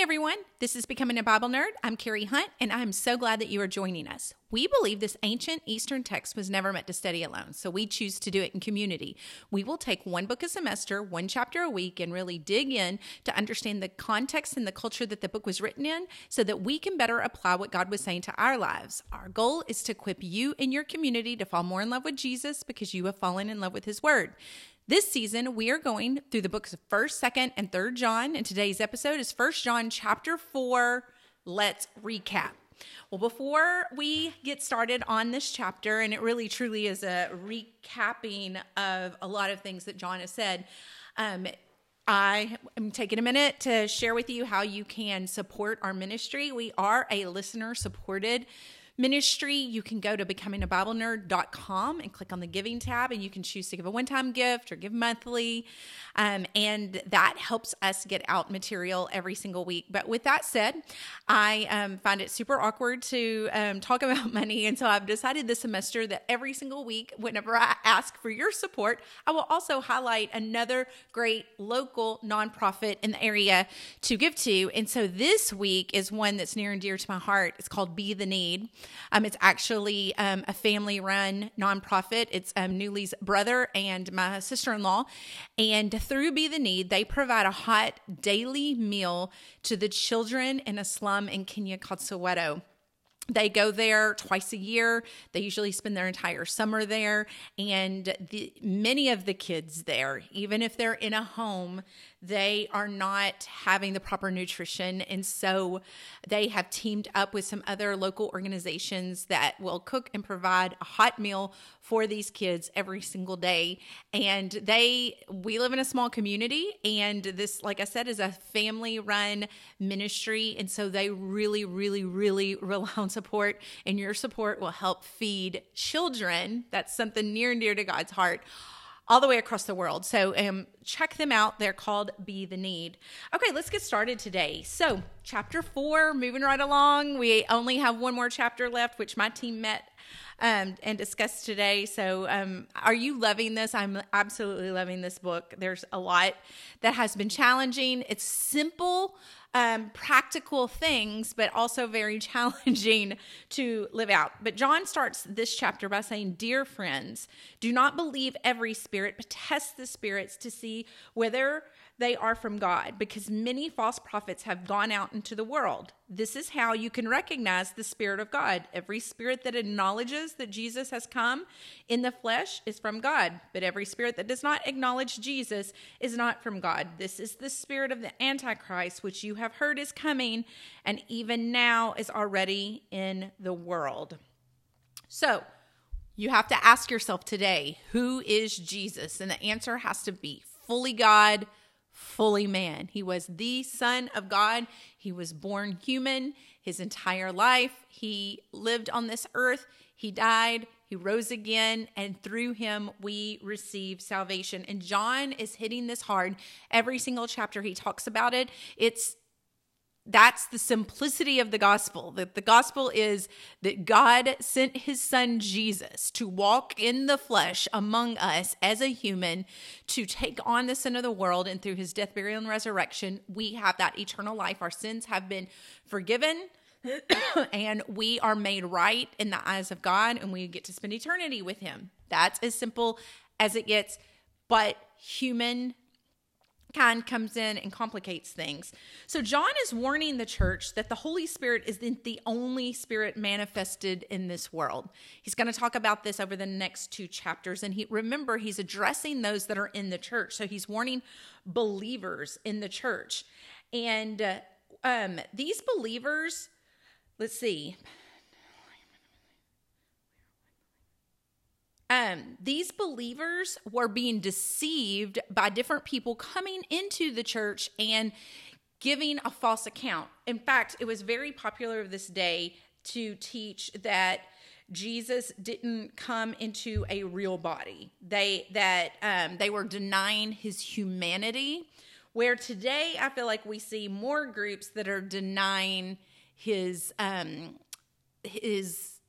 Everyone, this is Becoming a Bible Nerd. I'm Carrie Hunt, and I'm so glad that you are joining us. We believe this ancient Eastern text was never meant to study alone, so we choose to do it in community. We will take one book a semester, one chapter a week, and really dig in to understand the context and the culture that the book was written in so that we can better apply what God was saying to our lives. Our goal is to equip you and your community to fall more in love with Jesus because you have fallen in love with his word. This season, we are going through the books of 1st, 2nd, and 3rd John, and today's episode is 1st John chapter 4. Let's recap. Well, before we get started on this chapter, and it really truly is a recapping of a lot of things that John has said, um, I am taking a minute to share with you how you can support our ministry. We are a listener supported ministry, you can go to becomingabiblenerd.com and click on the giving tab, and you can choose to give a one time gift or give monthly. Um, and that helps us get out material every single week. But with that said, I um, find it super awkward to um, talk about money. And so I've decided this semester that every single week, whenever I ask for your support, I will also highlight another great local nonprofit in the area to give to. And so this week is one that's near and dear to my heart. It's called Be the Need. Um, it's actually um, a family run nonprofit. It's um, Newly's brother and my sister in law. And through Be the Need, they provide a hot daily meal to the children in a slum in Kenya called Soweto. They go there twice a year. They usually spend their entire summer there. And the, many of the kids there, even if they're in a home, they are not having the proper nutrition. And so they have teamed up with some other local organizations that will cook and provide a hot meal for these kids every single day. And they, we live in a small community, and this, like I said, is a family run ministry. And so they really, really, really rely on support, and your support will help feed children. That's something near and dear to God's heart all the way across the world. So um, check them out. They're called Be the Need. Okay, let's get started today. So, chapter four, moving right along. We only have one more chapter left, which my team met um, and discuss today. So, um, are you loving this? I'm absolutely loving this book. There's a lot that has been challenging. It's simple um, practical things, but also very challenging to live out. But John starts this chapter by saying, Dear friends, do not believe every spirit, but test the spirits to see whether they are from God because many false prophets have gone out into the world. This is how you can recognize the Spirit of God. Every spirit that acknowledges that Jesus has come in the flesh is from God, but every spirit that does not acknowledge Jesus is not from God. This is the spirit of the Antichrist, which you have heard is coming and even now is already in the world. So, you have to ask yourself today, who is Jesus? And the answer has to be fully God fully man. He was the Son of God. He was born human his entire life. He lived on this earth. He died. He rose again, and through him we receive salvation. And John is hitting this hard. Every single chapter he talks about it. It's that's the simplicity of the gospel. That the gospel is that God sent his son Jesus to walk in the flesh among us as a human to take on the sin of the world. And through his death, burial, and resurrection, we have that eternal life. Our sins have been forgiven. and we are made right in the eyes of God and we get to spend eternity with him. That's as simple as it gets. But human kind comes in and complicates things. So John is warning the church that the Holy Spirit isn't the only spirit manifested in this world. He's going to talk about this over the next two chapters and he remember he's addressing those that are in the church. So he's warning believers in the church. And uh, um these believers let's see um, these believers were being deceived by different people coming into the church and giving a false account. In fact, it was very popular this day to teach that Jesus didn't come into a real body. They that um, they were denying his humanity. Where today I feel like we see more groups that are denying his um, his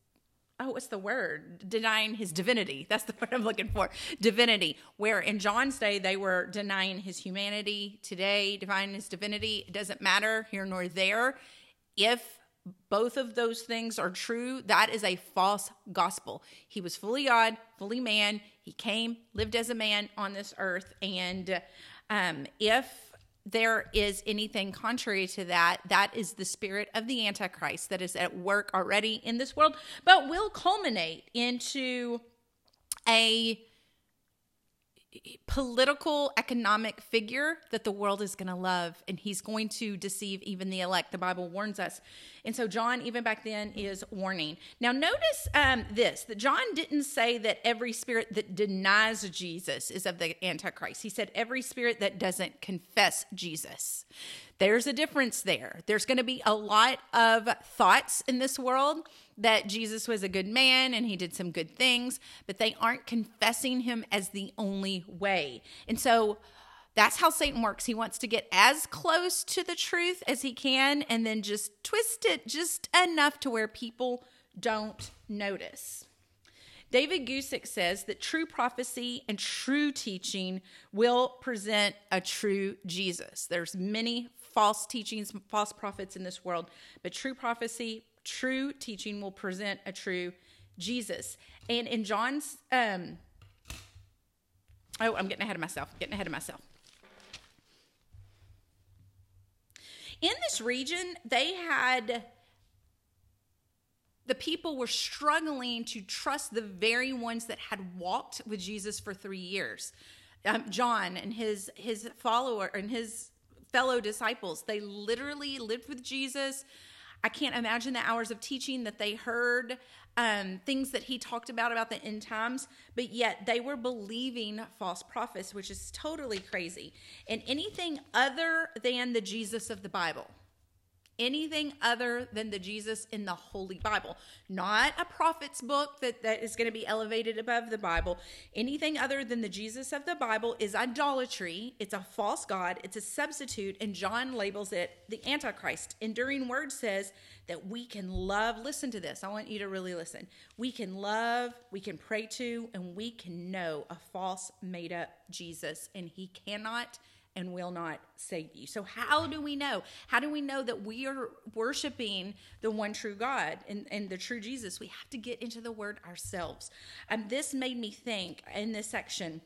oh, what's the word? Denying his divinity. That's the word I'm looking for. Divinity. Where in John's day, they were denying his humanity. Today, denying his divinity. It doesn't matter here nor there. If both of those things are true, that is a false gospel. He was fully God, fully man. He came, lived as a man on this earth. And um, if there is anything contrary to that, that is the spirit of the Antichrist that is at work already in this world, but will culminate into a political economic figure that the world is going to love and he's going to deceive even the elect the bible warns us. And so john even back then is warning. Now notice um, this that john didn't say that every spirit that denies jesus is of the antichrist. He said every spirit that doesn't confess jesus. There's a difference there. There's going to be a lot of thoughts in this world that Jesus was a good man and he did some good things, but they aren't confessing him as the only way. And so that's how Satan works. He wants to get as close to the truth as he can and then just twist it just enough to where people don't notice. David Guzik says that true prophecy and true teaching will present a true Jesus. There's many false teachings, false prophets in this world. But true prophecy, true teaching will present a true Jesus. And in John's, um, oh, I'm getting ahead of myself, getting ahead of myself. In this region, they had the people were struggling to trust the very ones that had walked with Jesus for three years. Um, John and his his follower and his fellow disciples. They literally lived with Jesus. I can't imagine the hours of teaching that they heard, um, things that he talked about about the end times, but yet they were believing false prophets, which is totally crazy. And anything other than the Jesus of the Bible anything other than the Jesus in the Holy Bible, not a prophet's book that, that is going to be elevated above the Bible. Anything other than the Jesus of the Bible is idolatry. It's a false God. It's a substitute, and John labels it the Antichrist. Enduring Word says that we can love, listen to this. I want you to really listen. We can love, we can pray to, and we can know a false, made up Jesus, and he cannot and will not save you. So, how do we know? How do we know that we are worshiping the one true God and, and the true Jesus? We have to get into the word ourselves. And um, this made me think in this section.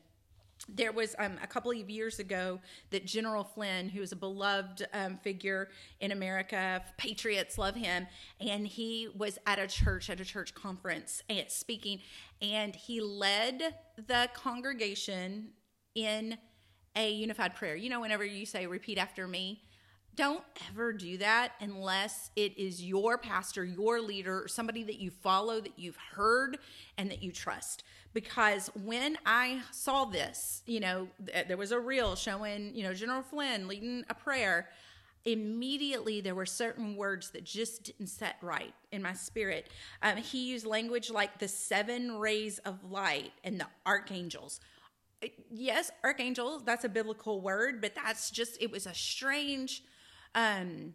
There was um, a couple of years ago that General Flynn, who is a beloved um, figure in America, patriots love him, and he was at a church, at a church conference, and speaking, and he led the congregation in a unified prayer. You know, whenever you say, repeat after me, don't ever do that unless it is your pastor, your leader, or somebody that you follow, that you've heard, and that you trust. Because when I saw this, you know, there was a reel showing, you know, General Flynn leading a prayer. Immediately, there were certain words that just didn't set right in my spirit. Um, he used language like the seven rays of light and the archangels yes, archangel, that's a biblical word, but that's just, it was a strange, um,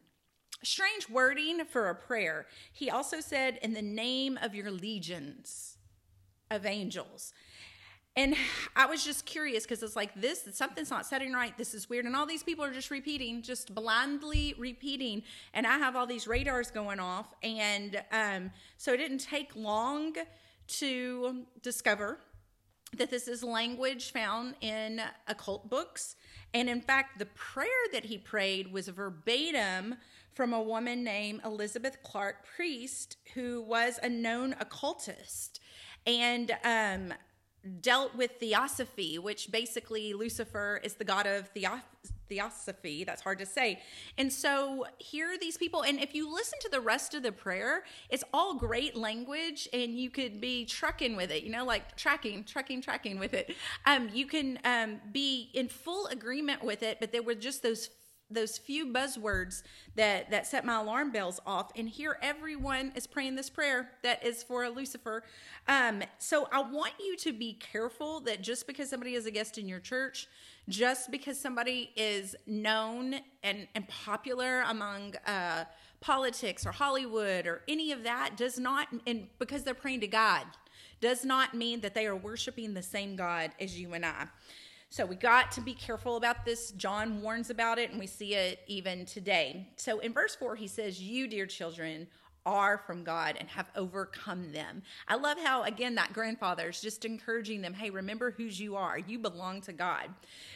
strange wording for a prayer. He also said, in the name of your legions of angels. And I was just curious because it's like this, something's not setting right. This is weird. And all these people are just repeating, just blindly repeating. And I have all these radars going off. And um, so it didn't take long to discover that this is language found in occult books. And in fact, the prayer that he prayed was verbatim from a woman named Elizabeth Clark Priest, who was a known occultist and um, dealt with theosophy, which basically Lucifer is the god of theosophy theosophy. That's hard to say. And so here are these people. And if you listen to the rest of the prayer, it's all great language and you could be trucking with it, you know, like tracking, trucking, tracking with it. Um, you can um, be in full agreement with it, but there were just those those few buzzwords that that set my alarm bells off and here everyone is praying this prayer that is for a lucifer um, so i want you to be careful that just because somebody is a guest in your church just because somebody is known and, and popular among uh, politics or Hollywood or any of that does not, and because they're praying to God, does not mean that they are worshiping the same God as you and I. So we got to be careful about this. John warns about it, and we see it even today. So in verse 4, he says, You, dear children, are from God and have overcome them. I love how, again, that grandfather is just encouraging them hey, remember whose you are. You belong to God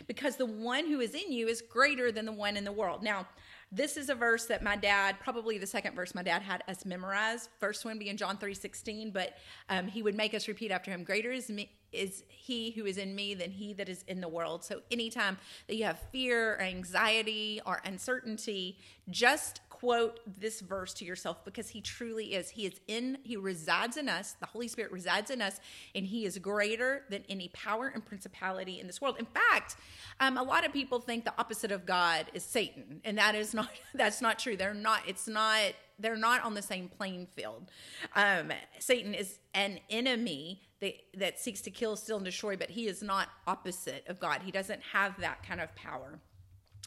because the one who is in you is greater than the one in the world. Now, this is a verse that my dad, probably the second verse my dad had us memorize. First one being John 3 16, but um, he would make us repeat after him, Greater is me, is he who is in me than he that is in the world. So anytime that you have fear or anxiety or uncertainty, just quote this verse to yourself because he truly is. He is in, he resides in us. The Holy Spirit resides in us, and he is greater than any power and principality in this world. In fact, um, a lot of people think the opposite of God is Satan, and that is not that's not true. They're not. It's not. They're not on the same playing field. Um, Satan is an enemy that, that seeks to kill, steal, and destroy, but he is not opposite of God. He doesn't have that kind of power.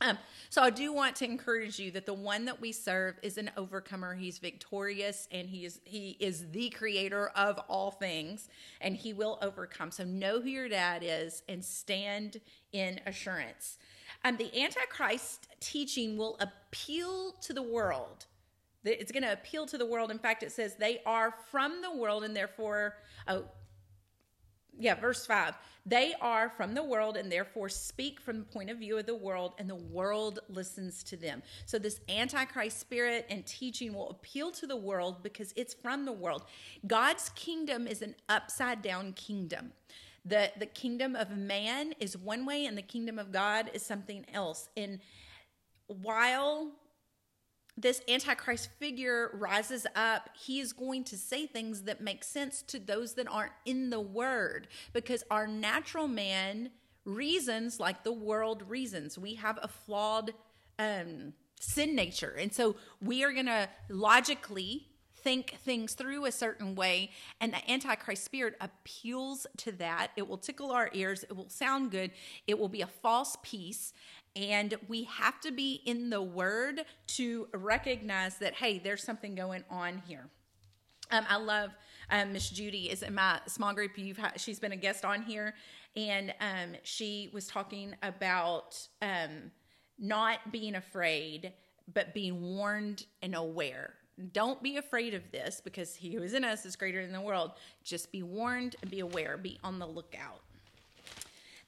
Um, so I do want to encourage you that the one that we serve is an overcomer. He's victorious and he is he is the creator of all things and he will overcome. So know who your dad is and stand in assurance. Um, the Antichrist teaching will appeal to the world. It's going to appeal to the world. In fact, it says they are from the world and therefore, oh, yeah, verse 5. They are from the world and therefore speak from the point of view of the world, and the world listens to them. So, this Antichrist spirit and teaching will appeal to the world because it's from the world. God's kingdom is an upside down kingdom. The, the kingdom of man is one way, and the kingdom of God is something else. And while this antichrist figure rises up he is going to say things that make sense to those that aren't in the word. Because our natural man reasons like the world reasons. We have a flawed um, sin nature. And so we are going to logically think things through a certain way and the antichrist spirit appeals to that it will tickle our ears it will sound good it will be a false peace and we have to be in the word to recognize that, hey, there's something going on here. Um, I love um, Miss Judy is in my small group. You've she's been a guest on here, and um, she was talking about um, not being afraid, but being warned and aware. Don't be afraid of this because he who is in us is greater than the world. Just be warned and be aware. Be on the lookout.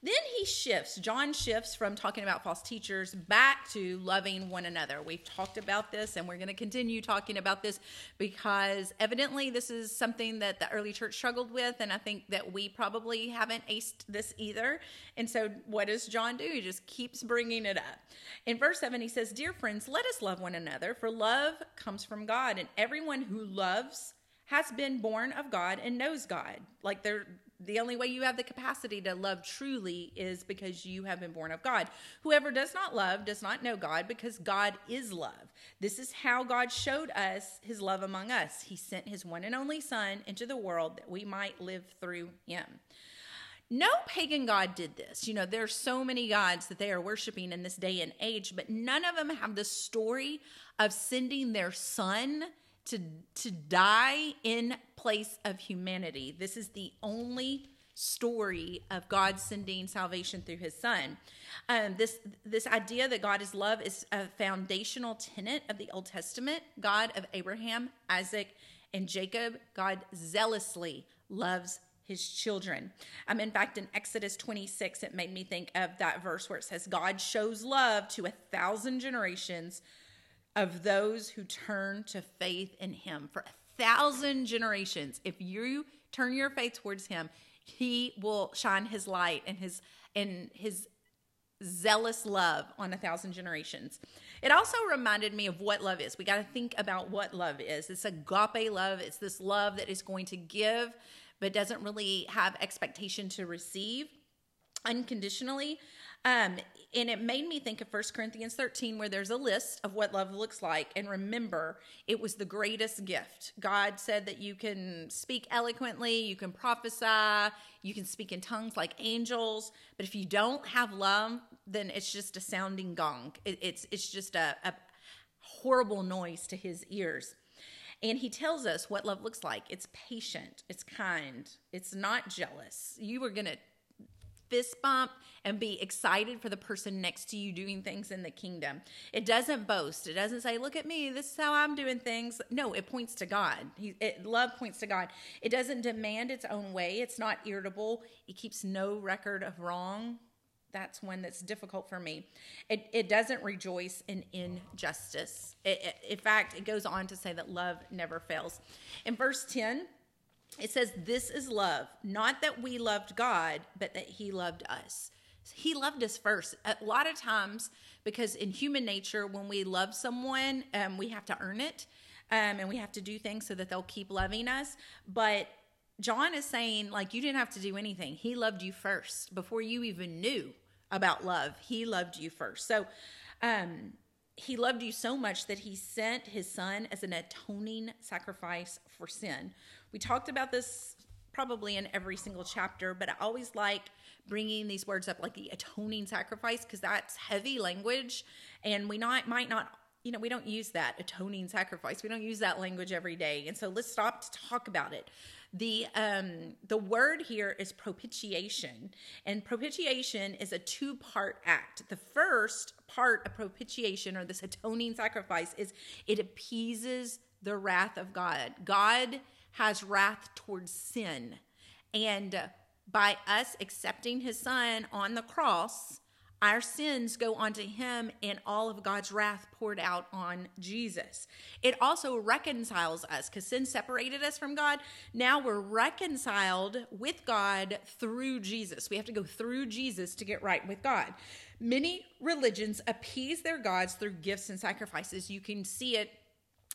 Then he shifts, John shifts from talking about false teachers back to loving one another. We've talked about this and we're going to continue talking about this because evidently this is something that the early church struggled with. And I think that we probably haven't aced this either. And so what does John do? He just keeps bringing it up. In verse 7, he says, Dear friends, let us love one another, for love comes from God, and everyone who loves has been born of God and knows God. Like there the only way you have the capacity to love truly is because you have been born of God. Whoever does not love does not know God because God is love. This is how God showed us his love among us. He sent his one and only Son into the world that we might live through him. No pagan god did this. You know, there's so many gods that they are worshiping in this day and age, but none of them have the story of sending their son to to die in place of humanity. This is the only story of God sending salvation through His Son. Um, this this idea that God is love is a foundational tenet of the Old Testament. God of Abraham, Isaac, and Jacob. God zealously loves his children. Um, in fact, in Exodus 26, it made me think of that verse where it says, God shows love to a thousand generations of those who turn to faith in him for a thousand generations. If you turn your faith towards him, he will shine his light and his and his zealous love on a thousand generations. It also reminded me of what love is. We got to think about what love is. It's agape love. It's this love that is going to give but doesn't really have expectation to receive unconditionally. Um, and it made me think of 1 Corinthians 13, where there's a list of what love looks like. And remember, it was the greatest gift. God said that you can speak eloquently, you can prophesy, you can speak in tongues like angels. But if you don't have love, then it's just a sounding gong. It, it's it's just a, a horrible noise to his ears. And he tells us what love looks like it's patient, it's kind, it's not jealous. You are going to fist bump and be excited for the person next to you doing things in the kingdom. It doesn't boast. It doesn't say, "Look at me. This is how I'm doing things." No, it points to God. He, it, love points to God. It doesn't demand its own way. It's not irritable. It keeps no record of wrong. That's one that's difficult for me. It, it doesn't rejoice in injustice. It, in fact, it goes on to say that love never fails. In verse 10, it says, This is love, not that we loved God, but that He loved us. He loved us first. A lot of times, because in human nature, when we love someone, um, we have to earn it um, and we have to do things so that they'll keep loving us. But John is saying, like, you didn't have to do anything. He loved you first before you even knew about love. He loved you first. So, um, he loved you so much that he sent his son as an atoning sacrifice for sin. We talked about this probably in every single chapter, but I always like bringing these words up like the atoning sacrifice because that's heavy language and we not might not you know we don't use that atoning sacrifice we don't use that language every day and so let's stop to talk about it the um the word here is propitiation and propitiation is a two part act. The first part of propitiation or this atoning sacrifice is it appeases the wrath of god. God has wrath towards sin and by us accepting his son on the cross our sins go onto him and all of God's wrath poured out on Jesus. It also reconciles us because sin separated us from God. Now we're reconciled with God through Jesus. We have to go through Jesus to get right with God. Many religions appease their gods through gifts and sacrifices. You can see it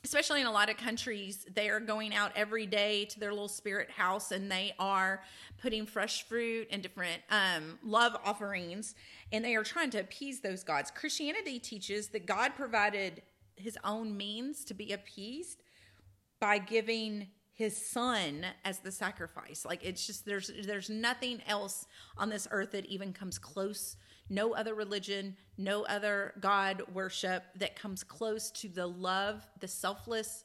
especially in a lot of countries, they are going out every day to their little spirit house and they are putting fresh fruit and different um, love offerings and they are trying to appease those gods. Christianity teaches that God provided his own means to be appeased by giving his son as the sacrifice. Like it's just there's there's nothing else on this earth that even comes close no other religion, no other God worship that comes close to the love, the selfless,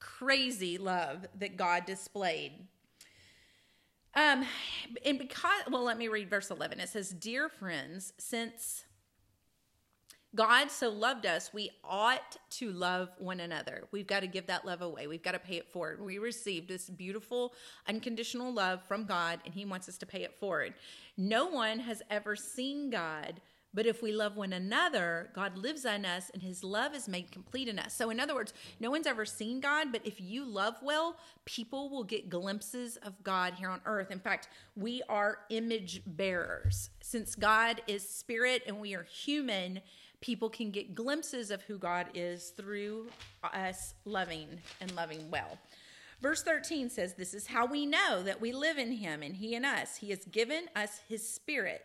crazy love that God displayed. Um, and because, well, let me read verse 11. It says, Dear friends, since God so loved us, we ought to love one another. We've got to give that love away. We've got to pay it forward. We received this beautiful, unconditional love from God, and He wants us to pay it forward. No one has ever seen God, but if we love one another, God lives in us and his love is made complete in us. So, in other words, no one's ever seen God, but if you love well, people will get glimpses of God here on earth. In fact, we are image bearers. Since God is spirit and we are human, people can get glimpses of who God is through us loving and loving well. Verse 13 says, This is how we know that we live in him and he in us. He has given us his spirit.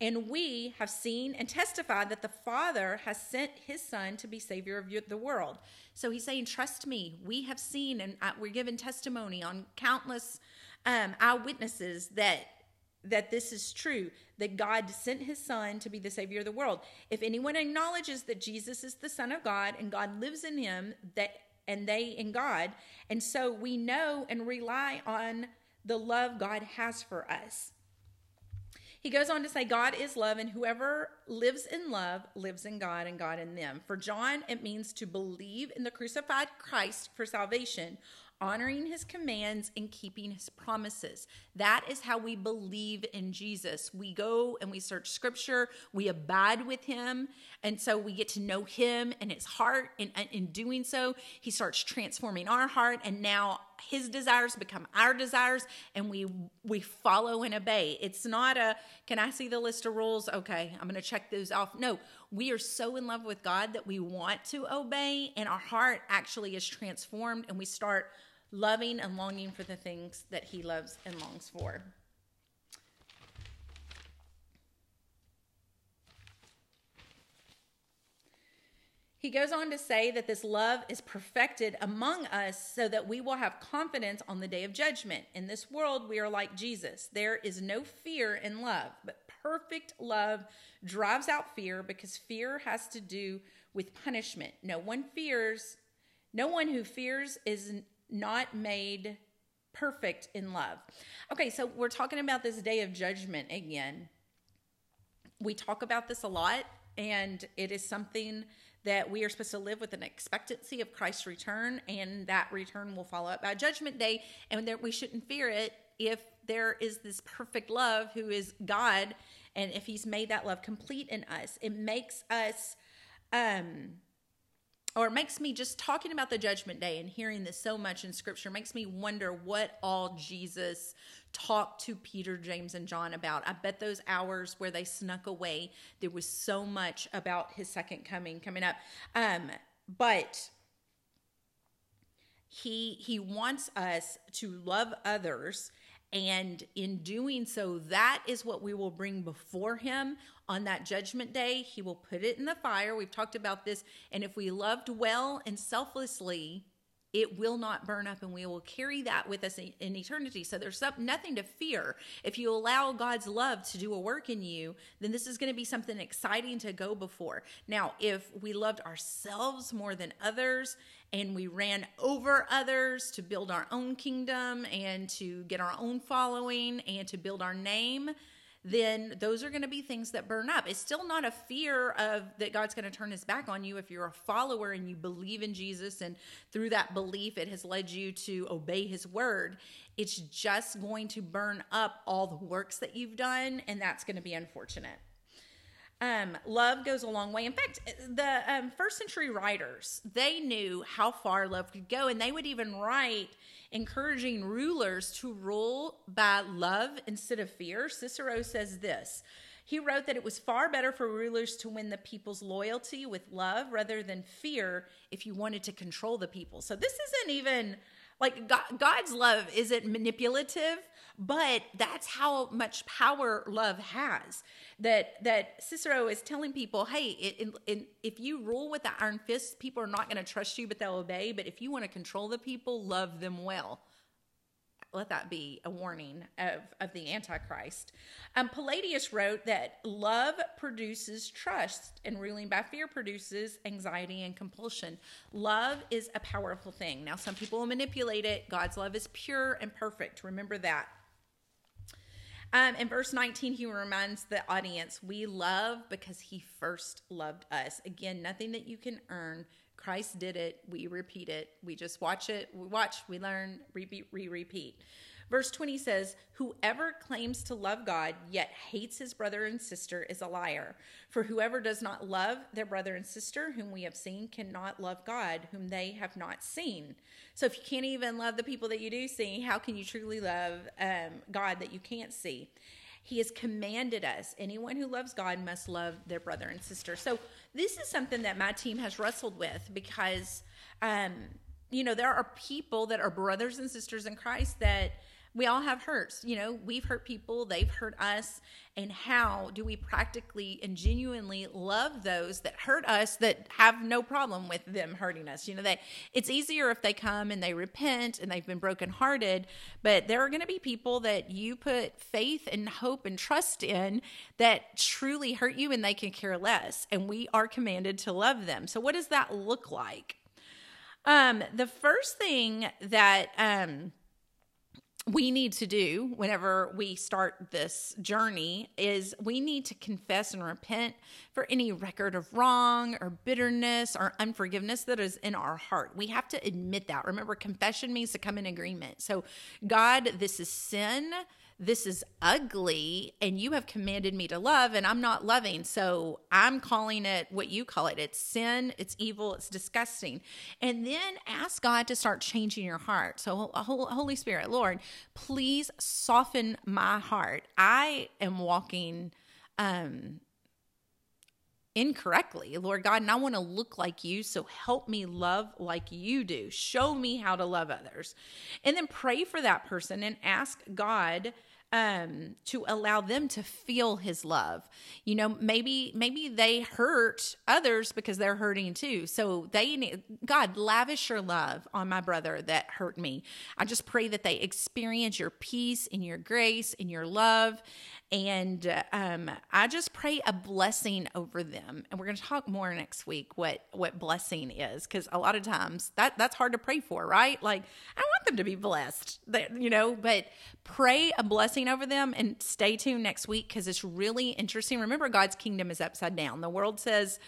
And we have seen and testified that the Father has sent his Son to be Savior of the world. So he's saying, Trust me. We have seen and uh, we're given testimony on countless um, eyewitnesses that that this is true that God sent his son to be the savior of the world. If anyone acknowledges that Jesus is the son of God and God lives in him that and they in God. And so we know and rely on the love God has for us. He goes on to say, God is love, and whoever lives in love lives in God and God in them. For John, it means to believe in the crucified Christ for salvation, honoring his commands and keeping his promises. That is how we believe in Jesus. We go and we search scripture, we abide with him, and so we get to know him and his heart. And in doing so, he starts transforming our heart, and now his desires become our desires and we we follow and obey it's not a can i see the list of rules okay i'm going to check those off no we are so in love with god that we want to obey and our heart actually is transformed and we start loving and longing for the things that he loves and longs for. He goes on to say that this love is perfected among us so that we will have confidence on the day of judgment. In this world, we are like Jesus. There is no fear in love, but perfect love drives out fear because fear has to do with punishment. No one fears, no one who fears is not made perfect in love. Okay, so we're talking about this day of judgment again. We talk about this a lot, and it is something that we are supposed to live with an expectancy of Christ's return, and that return will follow up by Judgment Day, and that we shouldn't fear it if there is this perfect love who is God, and if He's made that love complete in us, it makes us um or it makes me just talking about the judgment day and hearing this so much in scripture makes me wonder what all Jesus talked to Peter, James, and John about. I bet those hours where they snuck away, there was so much about his second coming coming up. Um, but he he wants us to love others and in doing so, that is what we will bring before Him on that judgment day. He will put it in the fire. We've talked about this. And if we loved well and selflessly, it will not burn up and we will carry that with us in, eternity. So there's nothing to fear. If you allow God's love to do a work in you, then this is going to be something exciting to go before. Now, if we loved ourselves more than others and we ran over others to build our own kingdom and to get our own following and to build our name, then those are going to be things that burn up. It's still not a fear of that God's going to turn his back on you if you're a follower and you believe in Jesus and through that belief it has led you to obey his word. It's just going to burn up all the works that you've done and that's going to be unfortunate. Um, love goes a long way. In fact, the um, first century writers they knew how far love could go, and they would even write encouraging rulers to rule by love instead of fear. Cicero says this. He wrote that it was far better for rulers to win the people's loyalty with love rather than fear if you wanted to control the people. So this isn't even like God, God's love isn't manipulative, but that's how much power love has. That that Cicero is telling people, hey, it, it, if you rule with the iron fist, people are not going to trust you, but they'll obey. But if you want to control the people, love them well let that be a warning of, of the Antichrist. Um, Palladius wrote that love produces trust, and ruling by fear produces anxiety and compulsion. Love is a powerful thing. Now, some people will manipulate it. God's love is pure and perfect. Remember that. Um, in verse 19, he reminds the audience, We love because he first loved us. Again, nothing that you can earn, Christ did it. We repeat it. We just watch it. We watch, we learn, repeat, re repeat. Verse 20 says, Whoever claims to love God yet hates his brother and sister is a liar. For whoever does not love their brother and sister whom we have seen cannot love God whom they have not seen. So if you can't even love the people that you do see, how can you truly love um, God that you can't see? He has commanded us. Anyone who loves God must love their brother and sister. So this is something that my team has wrestled with because, um, you know, there are people that are brothers and sisters in Christ that we all have hurts. You know, we've hurt people, they've hurt us. And how do we practically and genuinely love those that hurt us that have no problem with them hurting us? You know, they it's easier if they come and they repent and they've been brokenhearted, but there are going to be people that you put faith and hope and trust in that truly hurt you and they can care less. And we are commanded to love them. So what does that look like? Um, the first thing that um we need to do whenever we start this journey is we need to confess and repent for any record of wrong or bitterness or unforgiveness that is in our heart. We have to admit that. Remember, confession means to come in agreement. So, God, this is sin this is ugly and you have commanded me to love and I'm not loving. So I'm calling it what you call it. It's sin, it's evil, it's disgusting. And then ask God to start changing your heart. So, Holy Spirit, Lord, please soften my heart. I am walking um incorrectly, Lord God, and I want to look like you. So help me love like you do. Show me how to love others. And then pray for that person and ask God um to allow them to feel his love you know maybe maybe they hurt others because they're hurting too so they need god lavish your love on my brother that hurt me i just pray that they experience your peace and your grace and your love and um, I just pray a blessing over them. And we're going to talk more next week what what blessing is, because a lot of times that that's hard to pray for, right? Like I them to be blessed, you know. But pray a blessing over them, and stay tuned next week because it's really interesting. Remember, God's kingdom is upside down. The world says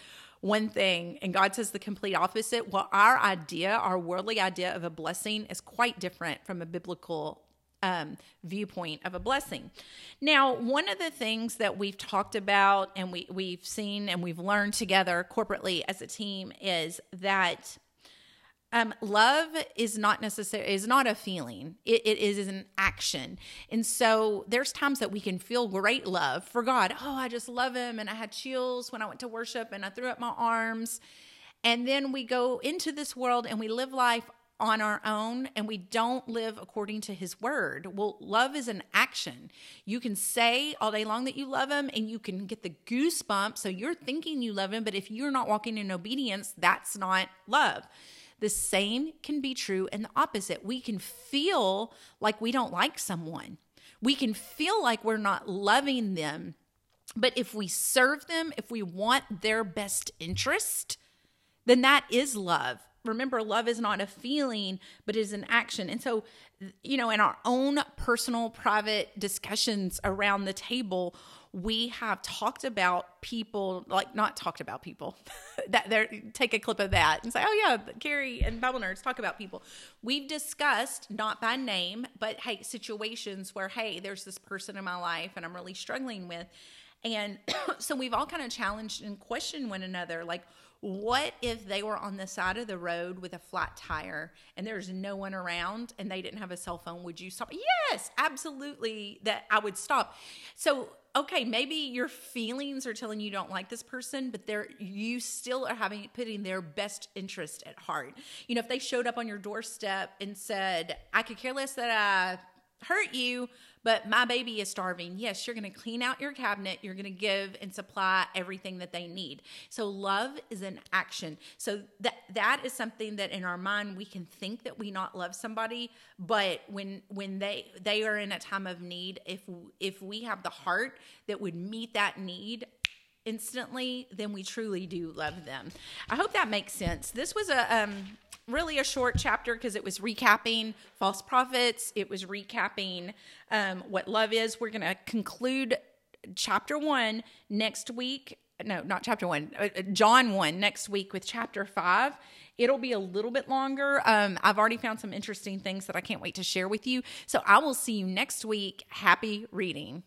one thing and God says the complete opposite. Well, our idea, our worldly idea of a blessing is quite different from a biblical um, viewpoint of a blessing. Now, one of the things that we've talked about and we, we've seen and we've learned together corporately as a team is that um, love is not necessary is not a feeling it, it is an action and so there's times that we can feel great love for god oh i just love him and i had chills when i went to worship and i threw up my arms and then we go into this world and we live life on our own and we don't live according to his word. Well, love is an action. You can say all day long that you love him and you can get the goosebumps. So you're thinking you love him, but if you're not walking in obedience, that's not love. The same can be true and the opposite. We can feel like we don't like someone. We can feel like we're not loving them. But if we serve them, if we want their best interest, then that is love remember love is not a feeling but is an action and so you know in our own personal private discussions around the table we have talked about people like not talked about people. That there take a clip of that and say oh yeah carrie and bible nerds talk about people. We've discussed not by name but hey situations where hey there's this person in my life and i'm really struggling with. And so we've all kind of challenged and questioned one another like what if they were on the side of the road with a flat tire and there's no one around and they didn't have a cell phone? Would you stop? Yes, absolutely. That I would stop. So, okay, maybe your feelings are telling you don't like this person, but they're you still are having putting their best interest at heart. You know, if they showed up on your doorstep and said, "I could care less that I hurt you, but my baby is starving. Yes, you're going to clean out your cabinet. You're going to give and supply everything that they need. So love is an action. So that that is something that in our mind we can think that we not love somebody, but when when they they are in a time of need, if if we have the heart that would meet that need, instantly, then we truly do love them. I hope that makes sense. This was a um, really a short chapter because it was recapping false prophets. It was recapping um, what love is. We're going to conclude chapter one next week. No, not chapter one, uh, uh, John 1 next week with chapter five. It'll be a little bit longer. Um, I've already found some interesting things that I can't wait to share with you. So I will see you next week. Happy reading.